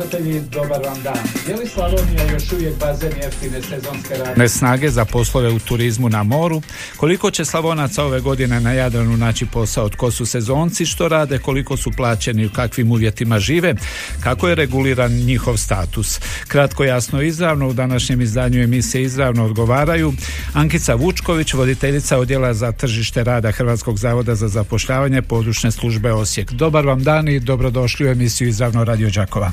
slušatelji, dobar vam dan. Je li Slavonija još uvijek bazen jeftine sezonske radne? ne snage za poslove u turizmu na moru, koliko će Slavonaca ove godine na Jadranu naći posao, tko su sezonci, što rade, koliko su plaćeni, u kakvim uvjetima žive, kako je reguliran njihov status. Kratko, jasno, izravno u današnjem izdanju emisije izravno odgovaraju Ankica Vučković, voditeljica odjela za tržište rada Hrvatskog zavoda za zapošljavanje područne službe Osijek. Dobar vam dan i dobrodošli u emisiju izravno Radio Đakova.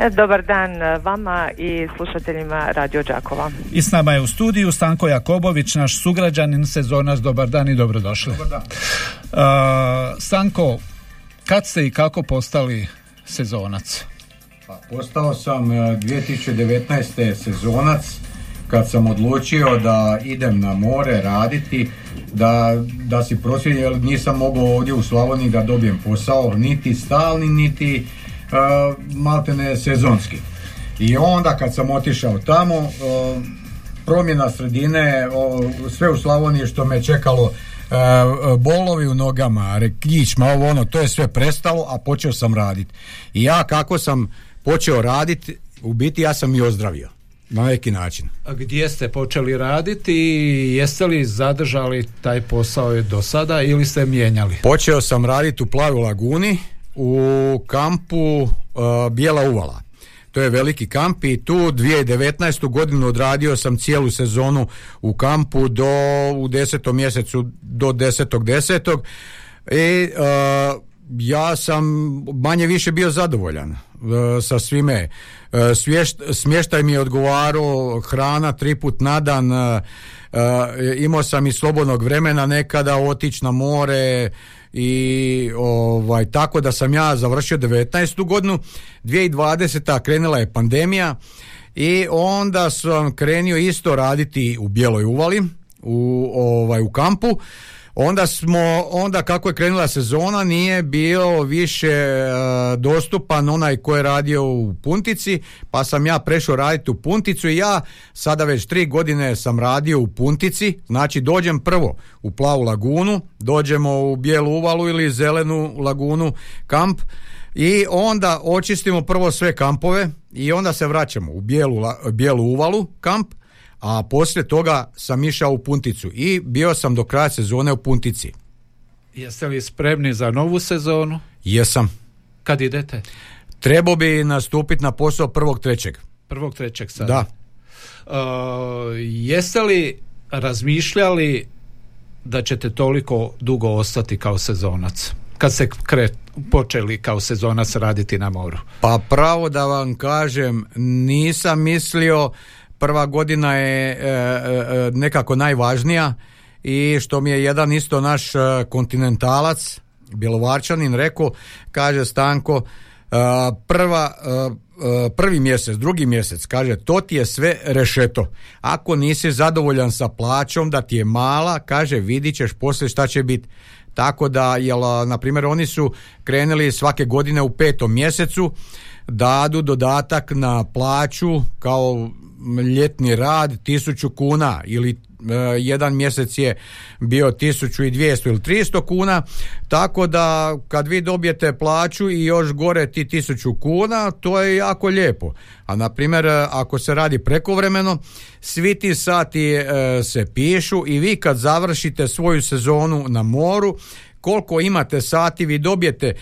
E, Dobar dan e, vama i slušateljima Radio Đakova. I s nama je u studiju Stanko Jakobović, naš sugrađanin, sezonac, dobar dan i dobrodošli. Dobar dan. Stanko, kad ste i kako postali sezonac? Pa, postao sam e, 2019. sezonac kad sam odlučio da idem na more raditi, da, da si prosvjedim, jer nisam mogao ovdje u Slavoniji da dobijem posao, niti stalni, niti uh, maltene sezonski. I onda kad sam otišao tamo, promjena sredine, sve u Slavoniji što me čekalo, e, bolovi u nogama, rekićma, ovo ono, to je sve prestalo, a počeo sam raditi. I ja kako sam počeo raditi, u biti ja sam i ozdravio. Na neki način. A Gdje ste počeli raditi i jeste li zadržali taj posao do sada ili ste mijenjali? Počeo sam raditi u Plavoj laguni u kampu uh, Bijela uvala. To je veliki kamp i tu 2019. godinu odradio sam cijelu sezonu u kampu do u desetom mjesecu do 10.10. I uh, ja sam manje više bio zadovoljan uh, sa svime. Uh, svješt- smještaj mi je odgovarao, hrana tri put na dan, uh, imao sam i slobodnog vremena nekada otići na more i ovaj tako da sam ja završio 19. godinu 2020. krenula je pandemija i onda sam krenio isto raditi u Bijeloj uvali u ovaj u kampu onda smo onda kako je krenula sezona nije bio više e, dostupan onaj ko je radio u Puntici pa sam ja prešao raditi u Punticu i ja sada već tri godine sam radio u Puntici. Znači dođem prvo u Plavu lagunu dođemo u Bijelu uvalu ili Zelenu lagunu kamp i onda očistimo prvo sve kampove i onda se vraćamo u Bijelu, bijelu uvalu kamp a poslije toga sam išao u Punticu i bio sam do kraja sezone u Puntici. Jeste li spremni za novu sezonu? Jesam. Kad idete? Trebao bi nastupiti na posao prvog trećeg. Prvog trećeg sada. Da. Uh, jeste li razmišljali da ćete toliko dugo ostati kao sezonac? Kad ste kre, počeli kao sezonac raditi na moru? Pa pravo da vam kažem, nisam mislio, prva godina je e, e, e, nekako najvažnija i što mi je jedan isto naš kontinentalac, Bjelovarčanin rekao, kaže Stanko, prva, prvi mjesec, drugi mjesec, kaže, to ti je sve rešeto. Ako nisi zadovoljan sa plaćom, da ti je mala, kaže, vidit ćeš poslije šta će biti. Tako da, jel, na primjer, oni su krenuli svake godine u petom mjesecu, dadu dodatak na plaću kao ljetni rad tisuću kuna ili e, jedan mjesec je bio 1200 ili 300 kuna tako da kad vi dobijete plaću i još gore ti tisuću kuna to je jako lijepo. A na primjer e, ako se radi prekovremeno svi ti sati e, se pišu i vi kad završite svoju sezonu na moru koliko imate sati vi dobijete e,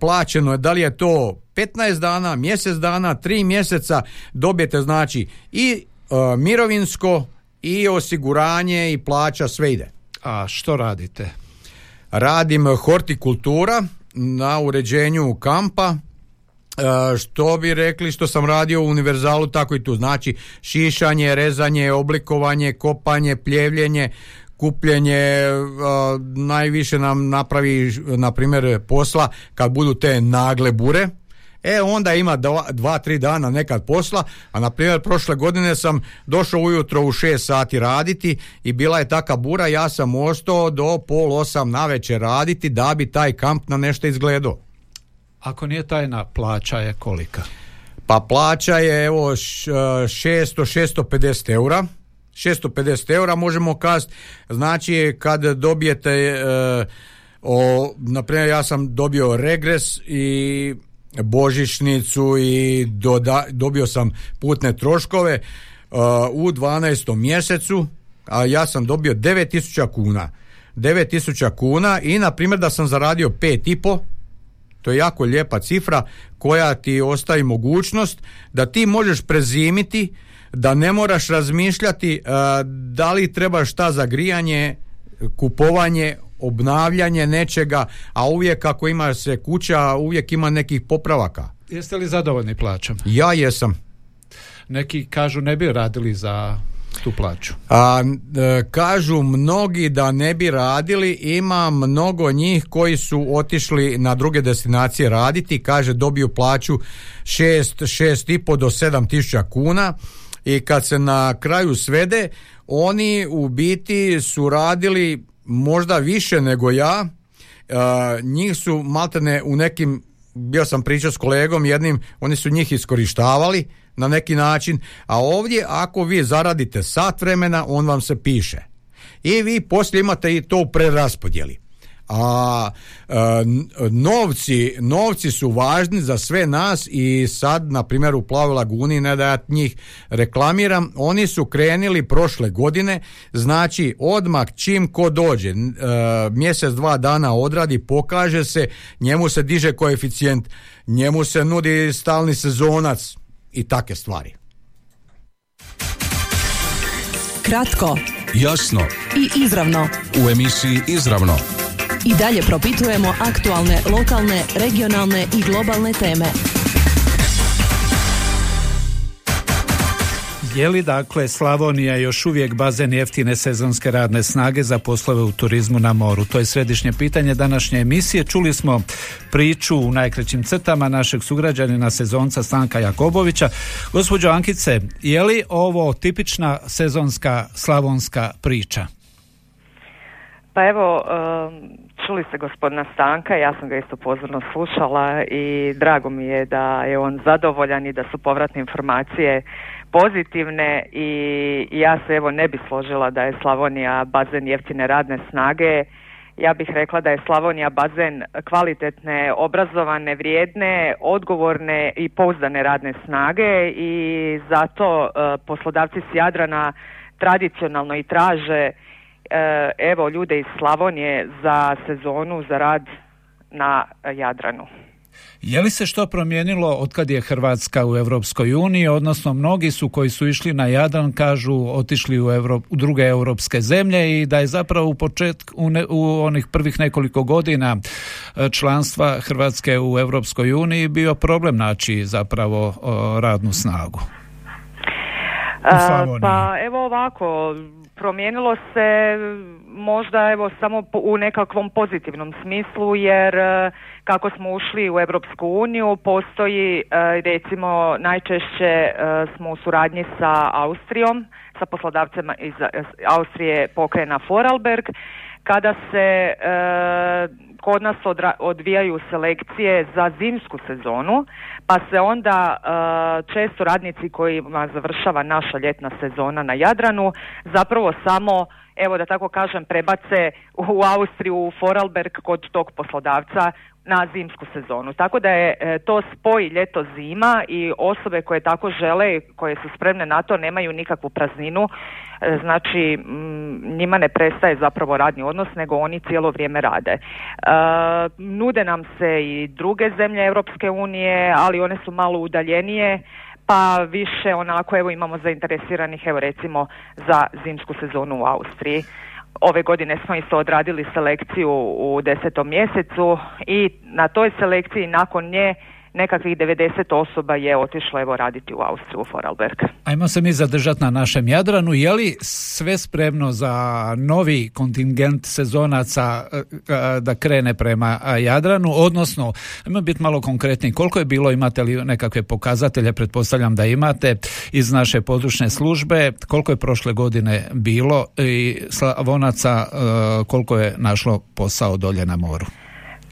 plaćeno da li je to 15 dana, mjesec dana, 3 mjeseca dobijete znači i e, mirovinsko i osiguranje i plaća sve ide. A što radite? Radim hortikultura na uređenju kampa E, što bi rekli što sam radio u univerzalu tako i tu znači šišanje, rezanje, oblikovanje, kopanje, pljevljenje kupljenje e, najviše nam napravi na primjer posla kad budu te nagle bure E onda ima dva, dva, tri dana nekad posla, a na primjer prošle godine sam došao ujutro u šest sati raditi i bila je taka bura, ja sam ostao do pol osam na večer raditi da bi taj kamp na nešto izgledao. Ako nije tajna, plaća je kolika? Pa plaća je evo 600-650 eura. 650 eura možemo kazati. Znači kad dobijete e, o, naprimjer ja sam dobio regres i božićnicu i doda, dobio sam putne troškove e, u 12. mjesecu, a ja sam dobio 9000 kuna. 9000 kuna i na primjer da sam zaradio 5,5 to je jako lijepa cifra koja ti ostaje mogućnost da ti možeš prezimiti, da ne moraš razmišljati e, da li treba šta za grijanje, kupovanje, obnavljanje nečega, a uvijek ako ima se kuća, uvijek ima nekih popravaka. Jeste li zadovoljni plaćom? Ja jesam. Neki kažu ne bi radili za tu plaću? A, e, kažu mnogi da ne bi radili, ima mnogo njih koji su otišli na druge destinacije raditi, kaže dobiju plaću 6, 6,5 do 7 tisuća kuna i kad se na kraju svede, oni u biti su radili možda više nego ja, e, njih su maltene u nekim, bio sam pričao s kolegom jednim, oni su njih iskorištavali, na neki način, a ovdje ako vi zaradite sat vremena, on vam se piše. I vi poslije imate i to u preraspodjeli. A e, novci, novci su važni za sve nas i sad, na primjer, u Plavoj laguni, ne da ja njih reklamiram, oni su krenuli prošle godine, znači odmah čim ko dođe, e, mjesec, dva dana odradi, pokaže se, njemu se diže koeficijent, njemu se nudi stalni sezonac, i take stvari. Kratko, jasno i izravno. U emisiji Izravno. I dalje propitujemo aktualne, lokalne, regionalne i globalne teme. Je li dakle Slavonija još uvijek bazen jeftine sezonske radne snage za poslove u turizmu na moru? To je središnje pitanje današnje emisije. Čuli smo priču u najkraćim crtama našeg sugrađanina sezonca Stanka Jakobovića. Gospođo Ankice, je li ovo tipična sezonska slavonska priča? Pa evo, čuli ste gospodina Stanka, ja sam ga isto pozorno slušala i drago mi je da je on zadovoljan i da su povratne informacije pozitivne i ja se evo ne bi složila da je Slavonija bazen jeftine radne snage. Ja bih rekla da je Slavonija bazen kvalitetne, obrazovane, vrijedne, odgovorne i pouzdane radne snage i zato uh, poslodavci s Jadrana tradicionalno i traže evo ljude iz Slavonije za sezonu za rad na Jadranu. Je li se što promijenilo od kad je Hrvatska u Europskoj uniji, odnosno mnogi su koji su išli na Jadran kažu otišli u, u druge europske zemlje i da je zapravo u početku u, u onih prvih nekoliko godina e, članstva Hrvatske u Europskoj uniji bio problem naći zapravo radnu snagu. pa evo ovako, promijenilo se možda evo samo u nekakvom pozitivnom smislu jer e, kako smo ušli u Europsku uniju postoji e, recimo najčešće e, smo u suradnji sa Austrijom sa poslodavcima iz Austrije pokrena Foralberg kada se kod nas odvijaju selekcije za zimsku sezonu pa se onda često radnici kojima završava naša ljetna sezona na Jadranu zapravo samo evo da tako kažem, prebace u Austriju, u Foralberg kod tog poslodavca na zimsku sezonu. Tako da je e, to spoj ljeto zima i osobe koje tako žele, koje su spremne na to, nemaju nikakvu prazninu. E, znači, njima ne prestaje zapravo radni odnos, nego oni cijelo vrijeme rade. E, nude nam se i druge zemlje Europske unije, ali one su malo udaljenije pa više onako evo imamo zainteresiranih evo recimo za zimsku sezonu u Austriji. Ove godine smo isto odradili selekciju u desetom mjesecu i na toj selekciji nakon nje nekakvih 90 osoba je otišlo evo raditi u Austriju, u Foralberg. Ajmo se mi zadržati na našem Jadranu. Je li sve spremno za novi kontingent sezonaca e, e, da krene prema Jadranu, odnosno, ajmo biti malo konkretni, koliko je bilo, imate li nekakve pokazatelje, pretpostavljam da imate, iz naše područne službe, koliko je prošle godine bilo i Slavonaca e, koliko je našlo posao dolje na moru?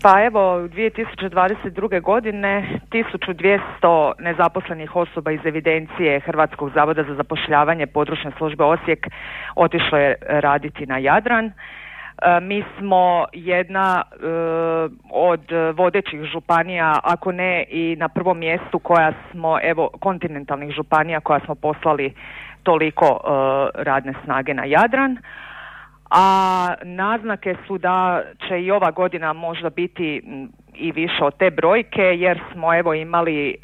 Pa evo, 2022. godine 1200 nezaposlenih osoba iz evidencije Hrvatskog zavoda za zapošljavanje područne službe Osijek otišlo je raditi na Jadran. E, mi smo jedna e, od vodećih županija, ako ne i na prvom mjestu koja smo, evo, kontinentalnih županija koja smo poslali toliko e, radne snage na Jadran a naznake su da će i ova godina možda biti i više od te brojke jer smo evo imali e,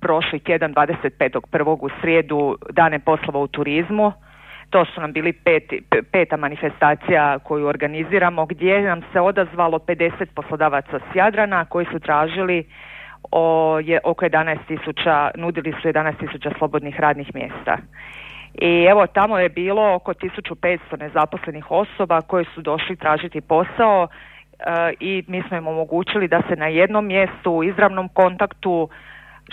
prošli tjedan 25.1. u srijedu dane poslova u turizmu. To su nam bili peti, peta manifestacija koju organiziramo gdje nam se odazvalo 50 poslodavaca s Jadrana koji su tražili o, je, oko 11 tisuća, nudili su 11 tisuća slobodnih radnih mjesta. I evo tamo je bilo oko 1500 nezaposlenih osoba koji su došli tražiti posao e, i mi smo im omogućili da se na jednom mjestu u izravnom kontaktu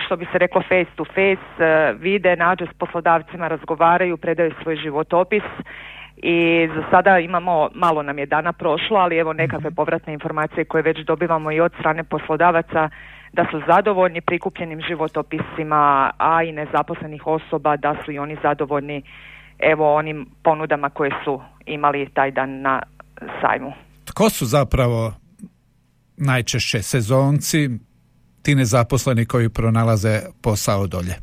što bi se reklo face to face e, vide, nađe s poslodavcima, razgovaraju, predaju svoj životopis i za sada imamo, malo nam je dana prošlo, ali evo nekakve mhm. povratne informacije koje već dobivamo i od strane poslodavaca da su zadovoljni prikupljenim životopisima, a i nezaposlenih osoba da su i oni zadovoljni evo onim ponudama koje su imali taj dan na sajmu. Tko su zapravo najčešće sezonci, ti nezaposleni koji pronalaze posao dolje?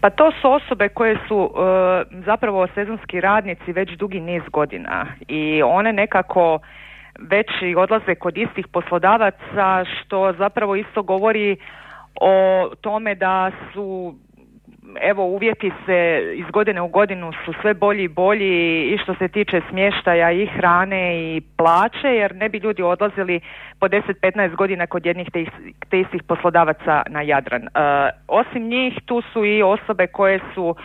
Pa to su osobe koje su e, zapravo sezonski radnici već dugi niz godina i one nekako već i odlaze kod istih poslodavaca što zapravo isto govori o tome da su evo uvjeti se iz godine u godinu su sve bolji i bolji i što se tiče smještaja i hrane i plaće jer ne bi ljudi odlazili po 10-15 godina kod jednih te, te istih poslodavaca na Jadran. E, osim njih tu su i osobe koje su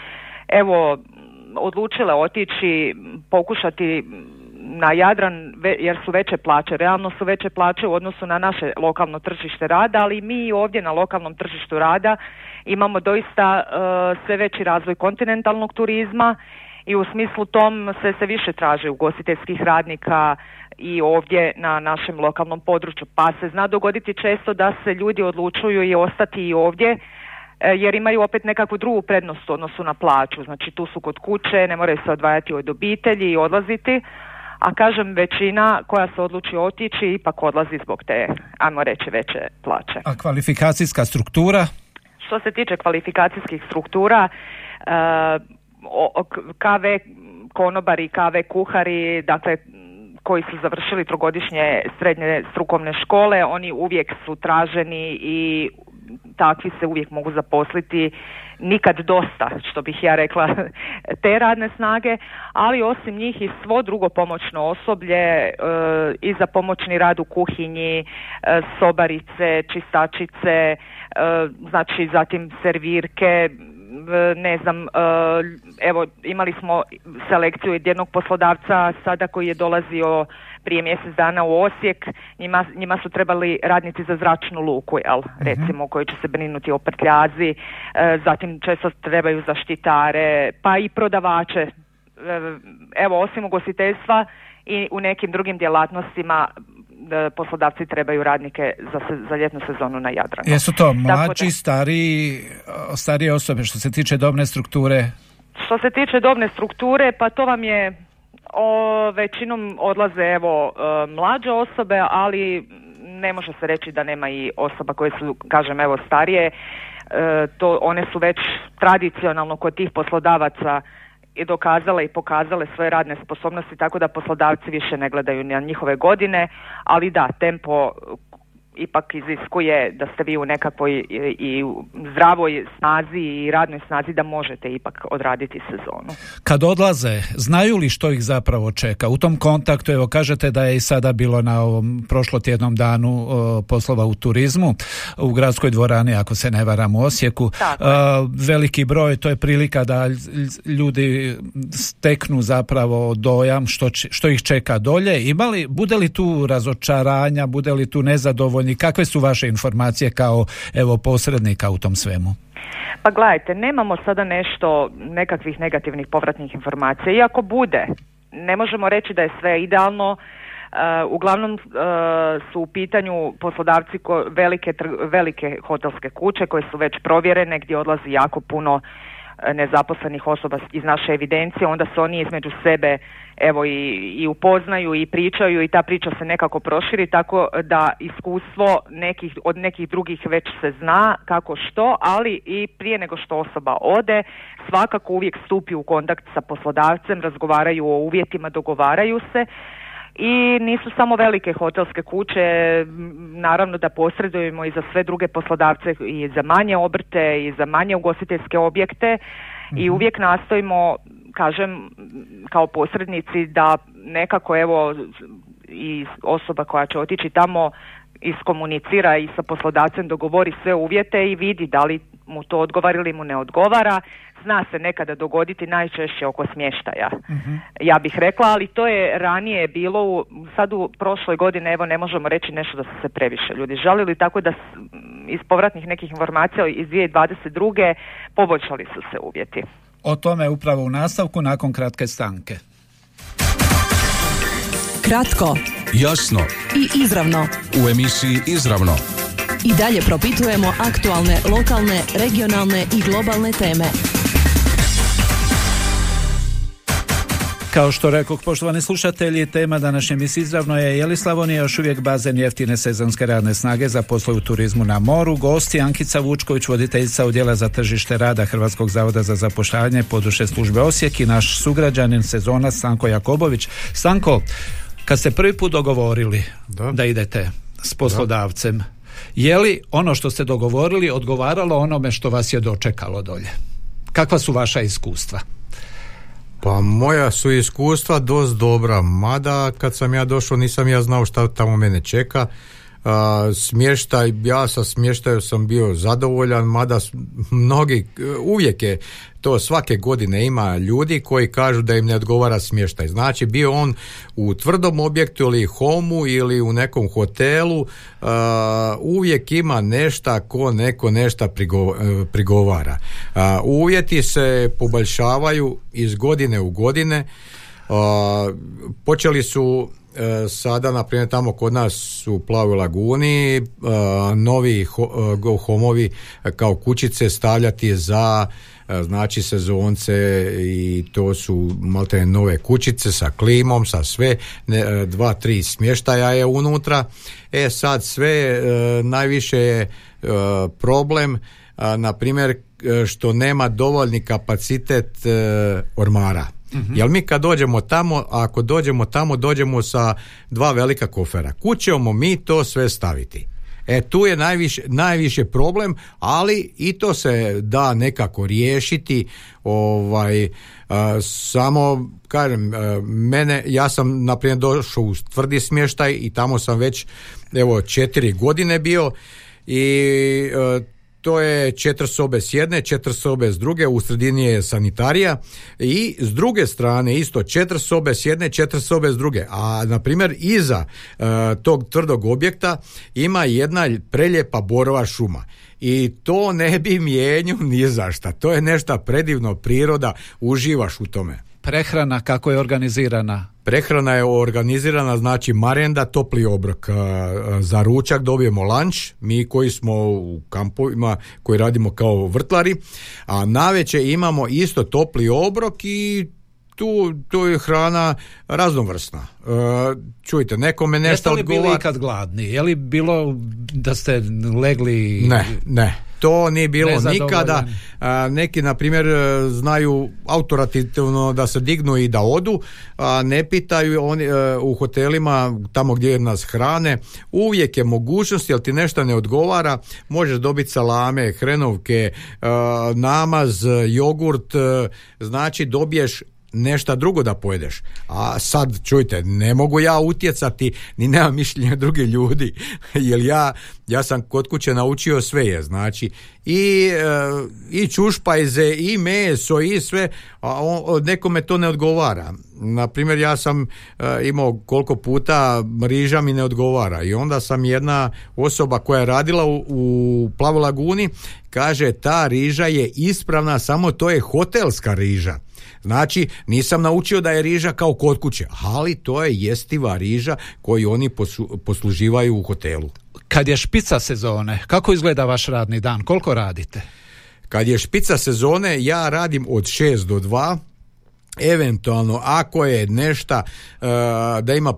evo odlučile otići pokušati na Jadran jer su veće plaće, realno su veće plaće u odnosu na naše lokalno tržište rada, ali mi ovdje na lokalnom tržištu rada imamo doista uh, sve veći razvoj kontinentalnog turizma i u smislu tom se se više traži ugostiteljskih radnika i ovdje na našem lokalnom području. Pa se zna dogoditi često da se ljudi odlučuju i ostati i ovdje uh, jer imaju opet nekakvu drugu prednost u odnosu na plaću. Znači tu su kod kuće, ne moraju se odvajati od obitelji i odlaziti, a kažem većina koja se odluči otići ipak odlazi zbog te, ajmo reći, veće plaće. A kvalifikacijska struktura? Što se tiče kvalifikacijskih struktura, KV konobari, KV kuhari, dakle koji su završili trogodišnje srednje strukovne škole, oni uvijek su traženi i takvi se uvijek mogu zaposliti nikad dosta, što bih ja rekla, te radne snage, ali osim njih i svo drugo pomoćno osoblje e, i za pomoćni rad u kuhinji, e, sobarice, čistačice, e, znači zatim servirke, ne znam, evo imali smo selekciju jednog poslodavca sada koji je dolazio prije mjesec dana u Osijek, njima, njima su trebali radnici za zračnu luku, jel, mhm. recimo, koji će se brinuti o prtljazi, e, zatim često trebaju zaštitare, pa i prodavače. E, evo, osim ugostiteljstva i u nekim drugim djelatnostima e, poslodavci trebaju radnike za, za ljetnu sezonu na Jadranu. Jesu to mlađi, stariji, starije osobe što se tiče dobne strukture? Što se tiče dobne strukture, pa to vam je o, većinom odlaze evo e, mlađe osobe, ali ne može se reći da nema i osoba koje su, kažem, evo starije. E, to one su već tradicionalno kod tih poslodavaca i dokazale i pokazale svoje radne sposobnosti tako da poslodavci više ne gledaju na njihove godine, ali da, tempo ipak iziskuje da ste vi u nekakvoj i, i u zdravoj snazi i radnoj snazi da možete ipak odraditi sezonu. Kad odlaze, znaju li što ih zapravo čeka? U tom kontaktu, evo kažete da je i sada bilo na ovom prošlotjednom danu poslova u turizmu u gradskoj dvorani, ako se ne varam u Osijeku. veliki broj, to je prilika da ljudi steknu zapravo dojam što, što ih čeka dolje. Imali, bude li tu razočaranja, bude li tu nezadovoljni? Kakve su vaše informacije kao evo posrednika u tom svemu? Pa gledajte, nemamo sada nešto nekakvih negativnih povratnih informacija. Iako bude, ne možemo reći da je sve idealno, uh, uglavnom uh, su u pitanju poslodavci ko, velike, velike hotelske kuće koje su već provjerene gdje odlazi jako puno nezaposlenih osoba iz naše evidencije, onda se oni između sebe evo i, i upoznaju i pričaju i ta priča se nekako proširi tako da iskustvo nekih, od nekih drugih već se zna kako što, ali i prije nego što osoba ode svakako uvijek stupi u kontakt sa poslodavcem, razgovaraju o uvjetima, dogovaraju se i nisu samo velike hotelske kuće, naravno da posredujemo i za sve druge poslodavce i za manje obrte i za manje ugostiteljske objekte i mhm. uvijek nastojimo, kažem, kao posrednici da nekako evo i osoba koja će otići tamo iskomunicira i sa poslodavcem dogovori sve uvjete i vidi da li mu to odgovara ili mu ne odgovara zna se nekada dogoditi najčešće oko smještaja. uh Ja bih rekla, ali to je ranije bilo, u, sad u prošloj godini, evo ne možemo reći nešto da su se previše ljudi žalili, tako da iz povratnih nekih informacija iz 2022. poboljšali su se uvjeti. O tome upravo u nastavku nakon kratke stanke. Kratko, jasno i izravno. U emisiji Izravno. I dalje propitujemo aktualne, lokalne, regionalne i globalne teme. Kao što rekao, poštovani slušatelji, tema današnje emisije izravno je je li Slavonija još uvijek bazen jeftine sezonske radne snage za posle u turizmu na moru. Gosti Ankica Vučković, voditeljica udjela za tržište rada Hrvatskog zavoda za zapošljavanje područje službe Osijek i naš sugrađanin sezona Stanko Jakobović. Stanko, kad ste prvi put dogovorili da, da idete s poslodavcem, je li ono što ste dogovorili odgovaralo onome što vas je dočekalo dolje? Kakva su vaša iskustva? Pa moja su iskustva dosta dobra, mada kad sam ja došao nisam ja znao šta tamo mene čeka. Smještaj, ja sa smještajem sam bio zadovoljan, mada mnogi, uvijek je to svake godine ima ljudi koji kažu da im ne odgovara smještaj. Znači bio on u tvrdom objektu ili homu ili u nekom hotelu, uvijek ima nešta ko neko nešta prigovara. Uh, uvjeti se poboljšavaju iz godine u godine. Počeli su sada na primjer tamo kod nas u Plavoj laguni novi go homovi kao kućice stavljati za E, znači sezonce i to su malte nove kućice sa klimom, sa sve, ne, dva, tri smještaja je unutra. E sad sve e, najviše je e, problem na primjer što nema dovoljni kapacitet ormara. Mm Jel mi kad dođemo tamo, ako dođemo tamo, dođemo sa dva velika kofera. Kud ćemo mi to sve staviti? E tu je najviše, najviše problem, ali i to se da nekako riješiti. Ovaj samo kažem mene ja sam na primjer došao u tvrdi smještaj i tamo sam već evo četiri godine bio i to je četiri sobe s jedne, četiri sobe s druge, u sredini je sanitarija i s druge strane isto četiri sobe s jedne, četiri sobe s druge. A na primjer iza e, tog tvrdog objekta ima jedna preljepa borova šuma i to ne bi mijenju ni za šta. To je nešto predivno, priroda, uživaš u tome. Prehrana kako je organizirana? Prehrana je organizirana, znači marenda, topli obrok. Za ručak dobijemo lanč, mi koji smo u kampovima, koji radimo kao vrtlari, a naveče imamo isto topli obrok i tu, tu je hrana raznovrsna. E, čujte, nekome nešto odgovara... Jeste li bili ikad gladni? Je li bilo da ste legli... Ne, ne. To nije bilo nikada. A, neki, na primjer, e, znaju autorativno da se dignu i da odu, a ne pitaju oni e, u hotelima tamo gdje nas hrane. Uvijek je mogućnost, jel ti nešto ne odgovara, možeš dobiti salame, hrenovke, e, namaz, jogurt, znači dobiješ nešto drugo da pojedeš. A sad, čujte, ne mogu ja utjecati ni nema mišljenja drugih ljudi, jer ja, ja sam kod kuće naučio sve je, znači i, e, i čušpajze, i meso, i sve, a on, nekome to ne odgovara. Na primjer, ja sam e, imao koliko puta riža mi ne odgovara i onda sam jedna osoba koja je radila u, u Plavoj laguni kaže ta riža je ispravna, samo to je hotelska riža. Znači, nisam naučio da je riža kao kod kuće, ali to je jestiva riža koju oni posu, posluživaju u hotelu. Kad je špica sezone, kako izgleda vaš radni dan? Koliko radite? Kad je špica sezone, ja radim od 6 do 2, eventualno ako je nešto uh, da ima uh,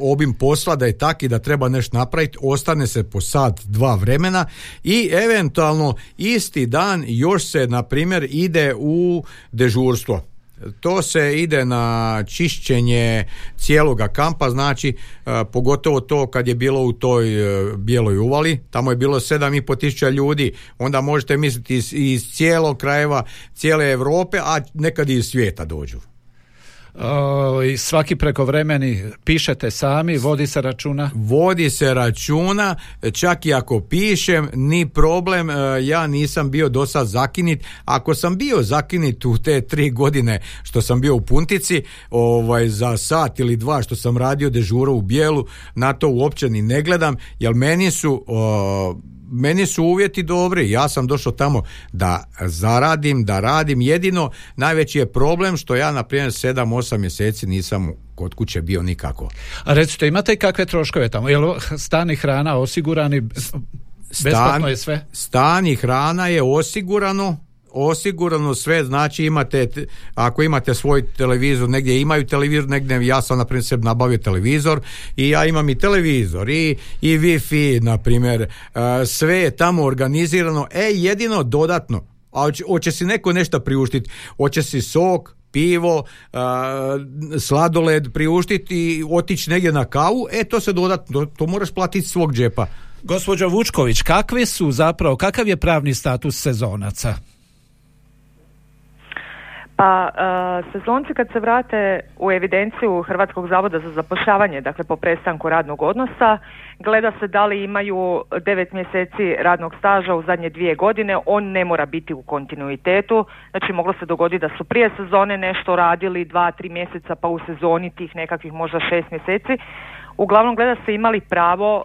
obim posla da je taki da treba nešto napraviti ostane se po sat dva vremena i eventualno isti dan još se na primjer ide u dežurstvo to se ide na čišćenje cijeloga kampa, znači e, pogotovo to kad je bilo u toj e, bijeloj uvali, tamo je bilo 7,5 tisuća ljudi, onda možete misliti iz, iz cijelog krajeva, cijele Europe, a nekad i iz svijeta dođu. I svaki prekovremeni pišete sami, vodi se računa? Vodi se računa, čak i ako pišem, ni problem, e, ja nisam bio do sad zakinit. Ako sam bio zakinit u te tri godine što sam bio u Puntici, ovaj, za sat ili dva što sam radio dežuru u Bijelu, na to uopće ni ne gledam, jer meni su meni su uvjeti dobri, ja sam došao tamo da zaradim, da radim, jedino najveći je problem što ja na primjer 7-8 mjeseci nisam kod kuće bio nikako. A recite, imate i kakve troškove tamo? Je li stan i hrana osigurani? Besplatno je sve? Stan i hrana je osigurano, osigurano sve, znači imate, ako imate svoj televizor, negdje imaju televizor, negdje ja sam na primjer sebi nabavio televizor i ja imam i televizor i, i wifi, na primjer, sve je tamo organizirano, e jedino dodatno, a hoće si neko nešto priuštiti, hoće si sok, pivo, sladoled priuštiti i otići negdje na kavu, e to se dodatno, to, to moraš platiti svog džepa. Gospođo Vučković, kakvi su zapravo, kakav je pravni status sezonaca? Pa sezonci kad se vrate u evidenciju Hrvatskog zavoda za zapošljavanje, dakle po prestanku radnog odnosa, gleda se da li imaju devet mjeseci radnog staža u zadnje dvije godine, on ne mora biti u kontinuitetu, znači moglo se dogoditi da su prije sezone nešto radili dva, tri mjeseca pa u sezoni tih nekakvih možda šest mjeseci. Uglavnom gleda se imali pravo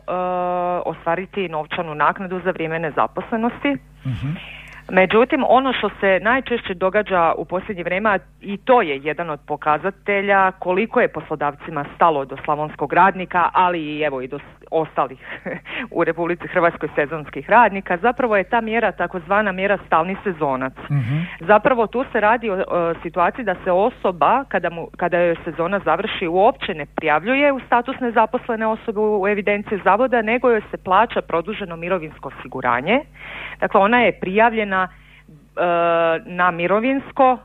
ostvariti novčanu naknadu za vrijeme nezaposlenosti. uh Međutim, ono što se najčešće događa u posljednje vrijeme, i to je jedan od pokazatelja koliko je poslodavcima stalo do slavonskog radnika, ali i evo i do ostalih u Republici Hrvatskoj sezonskih radnika, zapravo je ta mjera takozvana mjera stalni sezonac. Mhm. Zapravo tu se radi o, o, situaciji da se osoba kada, mu, kada joj sezona završi uopće ne prijavljuje u status nezaposlene osobe u evidenciji zavoda, nego joj se plaća produženo mirovinsko osiguranje. Dakle, ona je prijavljena na mirovinsko,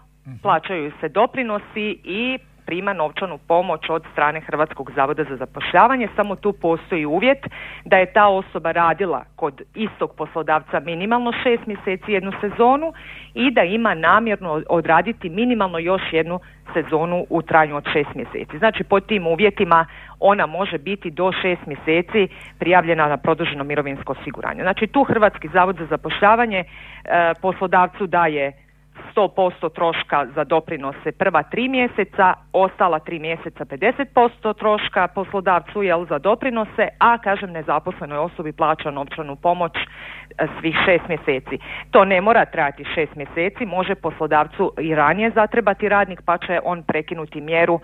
plaćaju se doprinosi i prima novčanu pomoć od strane Hrvatskog zavoda za zapošljavanje, samo tu postoji uvjet da je ta osoba radila kod istog poslodavca minimalno šest mjeseci jednu sezonu i da ima namjerno odraditi minimalno još jednu sezonu u trajanju od šest mjeseci. Znači pod tim uvjetima ona može biti do šest mjeseci prijavljena na produženo mirovinsko osiguranje. Znači tu Hrvatski zavod za zapošljavanje e, poslodavcu daje 100% troška za doprinose prva tri mjeseca, ostala tri mjeseca 50% troška poslodavcu jel za doprinose, a kažem nezaposlenoj osobi plaća novčanu pomoć e, svih šest mjeseci. To ne mora trajati šest mjeseci, može poslodavcu i ranije zatrebati radnik pa će on prekinuti mjeru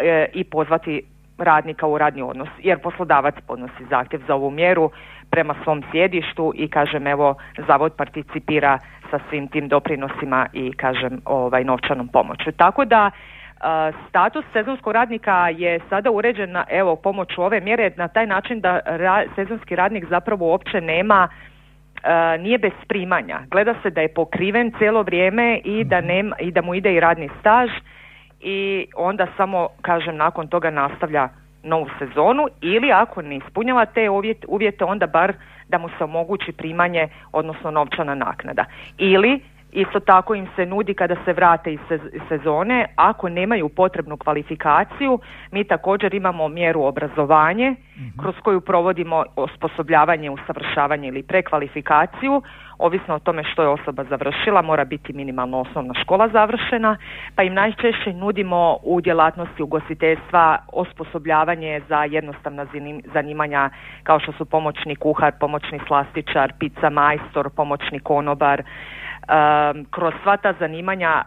e, i pozvati radnika u radni odnos, jer poslodavac podnosi zahtjev za ovu mjeru prema svom sjedištu i kažem evo zavod participira sa svim tim doprinosima i kažem ovaj novčanom pomoću. Tako da status sezonskog radnika je sada uređen na evo pomoću ove mjere na taj način da ra, sezonski radnik zapravo uopće nema nije bez primanja. Gleda se da je pokriven cijelo vrijeme i da, nema, i da mu ide i radni staž i onda samo, kažem, nakon toga nastavlja novu sezonu ili ako ne ispunjava te uvjete, uvjete onda bar da mu se omogući primanje, odnosno novčana naknada. Ili Isto tako im se nudi kada se vrate iz sezone, ako nemaju potrebnu kvalifikaciju, mi također imamo mjeru obrazovanje mhm. kroz koju provodimo osposobljavanje, usavršavanje ili prekvalifikaciju, ovisno o tome što je osoba završila, mora biti minimalno osnovna škola završena, pa im najčešće nudimo u djelatnosti ugostiteljstva osposobljavanje za jednostavna zanimanja kao što su pomoćni kuhar, pomoćni slastičar, pizza majstor, pomoćni konobar, kroz sva ta zanimanja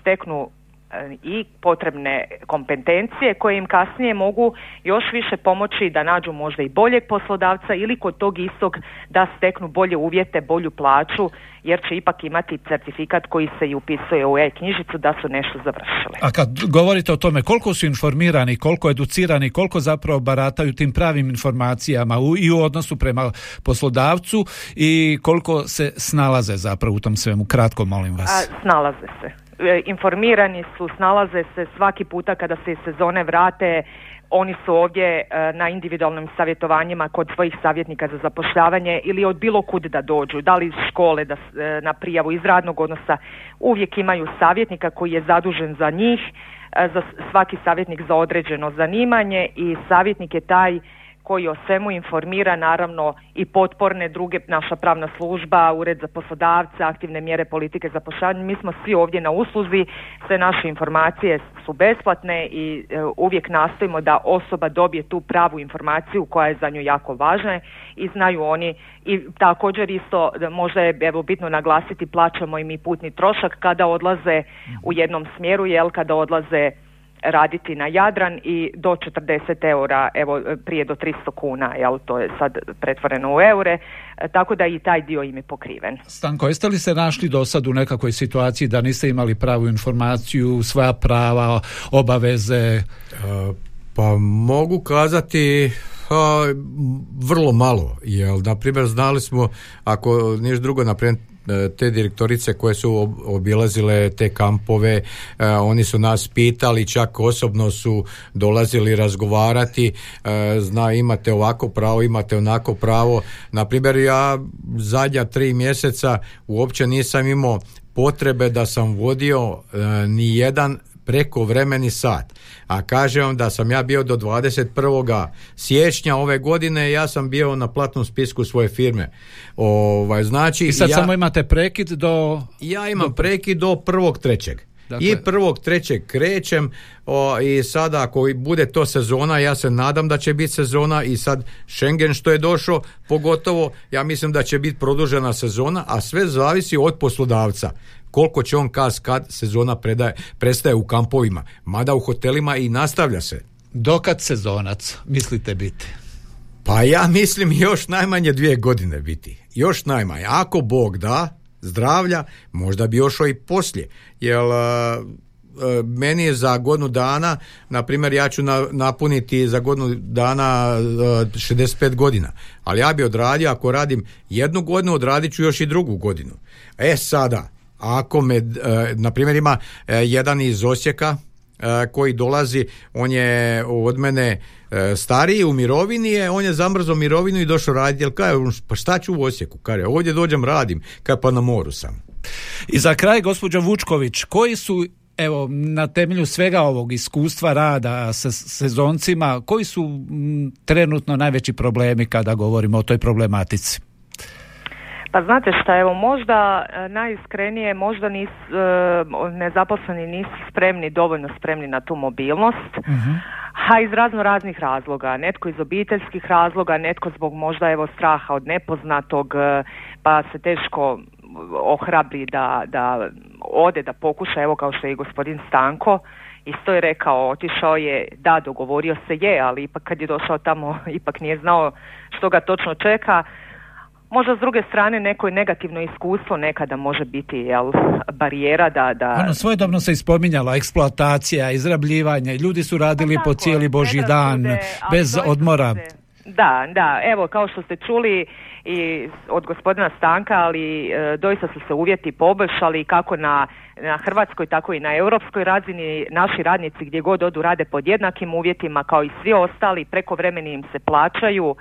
steknu i potrebne kompetencije koje im kasnije mogu još više pomoći da nađu možda i boljeg poslodavca ili kod tog istog da steknu bolje uvjete, bolju plaću jer će ipak imati certifikat koji se i upisuje u e-knjižicu da su nešto završili. A kad govorite o tome koliko su informirani, koliko educirani, koliko zapravo barataju tim pravim informacijama u, i u odnosu prema poslodavcu i koliko se snalaze zapravo u tom svemu, kratko molim vas. A, snalaze se informirani su, snalaze se svaki puta kada se sezone vrate, oni su ovdje e, na individualnim savjetovanjima kod svojih savjetnika za zapošljavanje ili od bilo kud da dođu, da li iz škole da, e, na prijavu iz radnog odnosa, uvijek imaju savjetnika koji je zadužen za njih, za svaki savjetnik za određeno zanimanje i savjetnik je taj koji o svemu informira naravno i potporne druge, naša pravna služba, ured za poslodavce, aktivne mjere politike za Mi smo svi ovdje na usluzi, sve naše informacije su besplatne i e, uvijek nastojimo da osoba dobije tu pravu informaciju koja je za nju jako važna i znaju oni. I također isto možda evo bitno naglasiti plaćamo im i putni trošak kada odlaze u jednom smjeru jel kada odlaze raditi na Jadran i do 40 eura, evo prije do 300 kuna, jel, to je sad pretvoreno u eure, e, tako da i taj dio im je pokriven. Stanko, jeste li se našli do sad u nekakvoj situaciji da niste imali pravu informaciju, svoja prava, obaveze? E, pa mogu kazati vrlo malo, jel, na primjer znali smo, ako niš drugo, na E, te direktorice koje su obilazile te kampove, e, oni su nas pitali, čak osobno su dolazili razgovarati, e, zna imate ovako pravo, imate onako pravo. Na primjer, ja zadnja tri mjeseca uopće nisam imao potrebe da sam vodio ni jedan prekovremeni sat. A kažem da sam ja bio do 21. siječnja ove godine, ja sam bio na platnom spisku svoje firme. Ovaj, znači, I sad ja, samo imate prekid do... Ja imam prekid do prvog trećeg. Dakle, I prvog trećeg krećem o, i sada ako bude to sezona, ja se nadam da će biti sezona i sad Schengen što je došao, pogotovo ja mislim da će biti produžena sezona, a sve zavisi od poslodavca koliko će on kas kad sezona predaje, prestaje u kampovima, mada u hotelima i nastavlja se. Dokad sezonac mislite biti? Pa ja mislim još najmanje dvije godine biti. Još najmanje. Ako Bog da, zdravlja, možda bi još i poslije. Jer meni je za godinu dana, na primjer ja ću napuniti za godinu dana 65 godina, ali ja bi odradio, ako radim jednu godinu, odradit ću još i drugu godinu. E sada, ako me, e, na primjer ima e, jedan iz Osijeka e, koji dolazi, on je od mene stariji u mirovini je, on je zamrzao mirovinu i došao raditi, jel kaj, pa šta ću u Osijeku, kare, ovdje dođem radim, kaj pa na moru sam. I za kraj, gospođo Vučković, koji su evo, na temelju svega ovog iskustva rada sa sezoncima, koji su trenutno najveći problemi kada govorimo o toj problematici? Pa znate šta, evo možda e, najiskrenije, možda nis, e, nezaposleni nisu spremni, dovoljno spremni na tu mobilnost, uh a iz razno raznih razloga, netko iz obiteljskih razloga, netko zbog možda evo straha od nepoznatog, e, pa se teško ohrabri da, da ode, da pokuša, evo kao što je i gospodin Stanko, isto je rekao, otišao je, da, dogovorio se je, ali ipak kad je došao tamo, ipak nije znao što ga točno čeka, Možda s druge strane neko negativno iskustvo nekada može biti jel, barijera da... da... Ono, svojedobno se ispominjala eksploatacija, izrabljivanje, ljudi su radili pa po cijeli boži dan, bez odmora. Da, da, evo kao što ste čuli i od gospodina Stanka, ali e, doista su se uvjeti poboljšali kako na, na hrvatskoj, tako i na europskoj razini. Naši radnici gdje god odu rade pod jednakim uvjetima kao i svi ostali, prekovremeni im se plaćaju,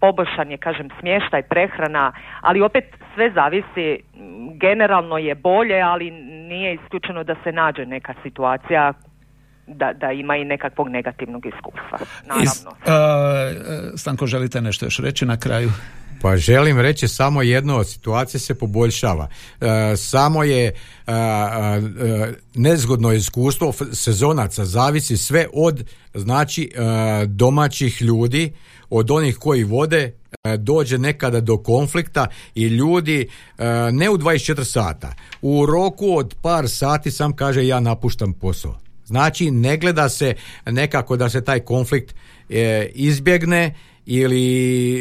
poboljšan je, kažem, smještaj, prehrana, ali opet sve zavisi, generalno je bolje, ali nije isključeno da se nađe neka situacija da, da ima i nekakvog negativnog iskustva. Naravno. Stanko, želite nešto još reći na kraju? Pa želim reći samo jedno, situacija se poboljšava. E, samo je e, e, nezgodno iskustvo sezonaca, zavisi sve od znači domaćih ljudi, od onih koji vode, dođe nekada do konflikta i ljudi ne u 24 sata, u roku od par sati sam kaže ja napuštam posao. Znači ne gleda se nekako da se taj konflikt izbjegne ili,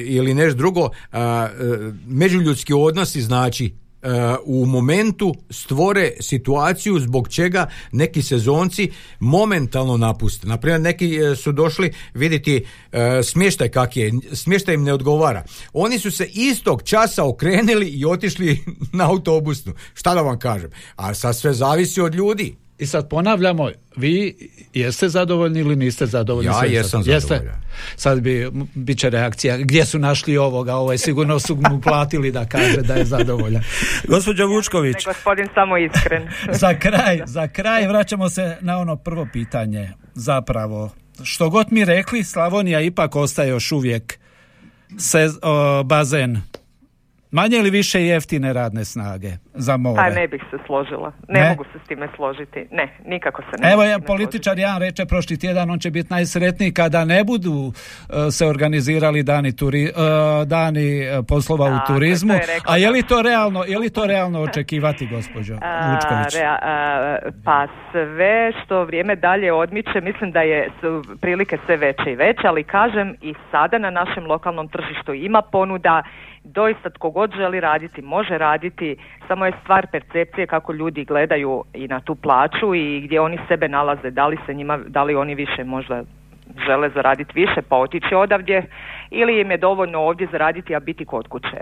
ili nešto drugo, a, e, međuljudski odnosi znači e, u momentu stvore situaciju zbog čega neki sezonci momentalno napuste. Naprimjer, neki e, su došli vidjeti smještaj kak je, smještaj im ne odgovara. Oni su se istog časa okrenuli i otišli na autobusnu. Šta da vam kažem? A sad sve zavisi od ljudi. I sad ponavljamo, vi jeste zadovoljni ili niste zadovoljni? Ja jesam jeste? Sad bi, bit će reakcija, gdje su našli ovoga, ovaj sigurno su mu platili da kaže da je zadovoljan. Gospođo Vučković. Ne, gospodin samo iskren. za kraj, za kraj vraćamo se na ono prvo pitanje. Zapravo, što god mi rekli, Slavonija ipak ostaje još uvijek se, bazen Manje ili više jeftine radne snage za more? Pa ne bih se složila. Ne, mogu se s time složiti. Ne, nikako se ne Evo je političar jedan reče prošli tjedan, on će biti najsretniji kada ne budu uh, se organizirali dani, turi, uh, dani uh, poslova u turizmu. A je li to realno, je li to realno očekivati, gospođo Vučković? pa sve što vrijeme dalje odmiče, mislim da je su prilike sve veće i veće, ali kažem i sada na našem lokalnom tržištu ima ponuda doista tko god želi raditi može raditi, samo je stvar percepcije kako ljudi gledaju i na tu plaću i gdje oni sebe nalaze, da li se njima, da li oni više možda žele zaraditi više pa otići odavdje ili im je dovoljno ovdje zaraditi a biti kod kuće.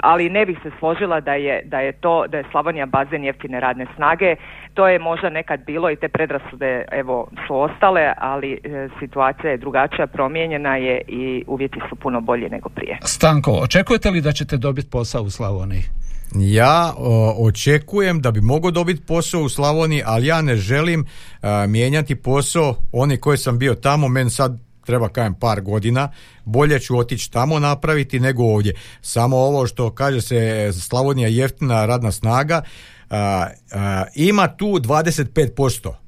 ali ne bih se složila da je, da je to da je Slavonija bazen jeftine radne snage. To je možda nekad bilo i te predrasude evo su ostale, ali e, situacija je drugačija, promijenjena je i uvjeti su puno bolji nego prije. Stanko, očekujete li da ćete dobiti posao u Slavoniji? Ja očekujem da bi mogao dobiti posao u Slavoniji, ali ja ne želim mijenjati posao. Oni koji sam bio tamo, meni sad treba kajem par godina, bolje ću otići tamo napraviti nego ovdje. Samo ovo što kaže se Slavonija jeftina radna snaga, ima tu 25%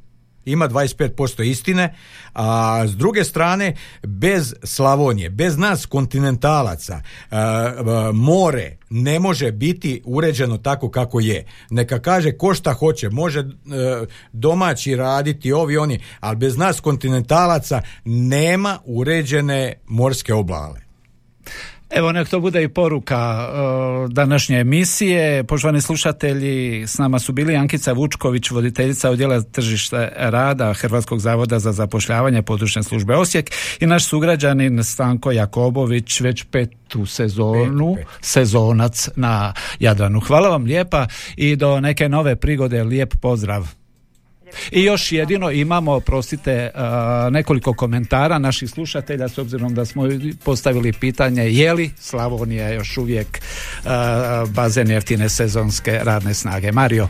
ima 25% istine, a s druge strane bez Slavonije, bez nas kontinentalaca, more ne može biti uređeno tako kako je. Neka kaže ko šta hoće, može e, domaći raditi ovi oni, ali bez nas kontinentalaca nema uređene morske oblale. Evo nek to bude i poruka uh, današnje emisije. Poštovani slušatelji, s nama su bili Ankica Vučković, voditeljica odjela tržišta rada Hrvatskog zavoda za zapošljavanje područne službe Osijek i naš sugrađanin Stanko Jakobović već petu sezonu, sezonac na Jadranu. Hvala vam lijepa i do neke nove prigode lijep pozdrav. I još jedino imamo, prostite, nekoliko komentara naših slušatelja s obzirom da smo postavili pitanje je li Slavonija još uvijek bazen jeftine sezonske radne snage. Mario.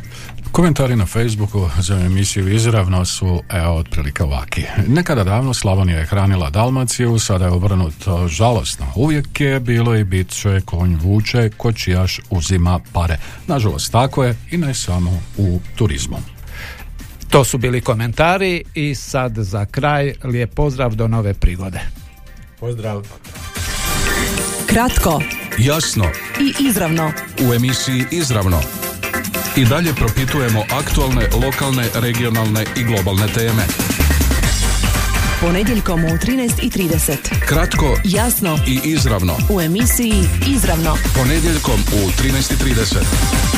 Komentari na Facebooku za emisiju izravno su evo otprilike ovaki. Nekada davno Slavonija je hranila Dalmaciju, sada je obrnuto žalosno. Uvijek je bilo i bit će konj vuče, kočijaš uzima pare. Nažalost tako je i ne samo u turizmu. To su bili komentari i sad za kraj lijep pozdrav do nove prigode. Pozdrav. Kratko, jasno i izravno. U emisiji Izravno i dalje propitujemo aktualne, lokalne, regionalne i globalne teme. Ponedjeljkom u 13.30. Kratko, jasno i izravno. U emisiji Izravno. Ponedjeljkom u 13.30.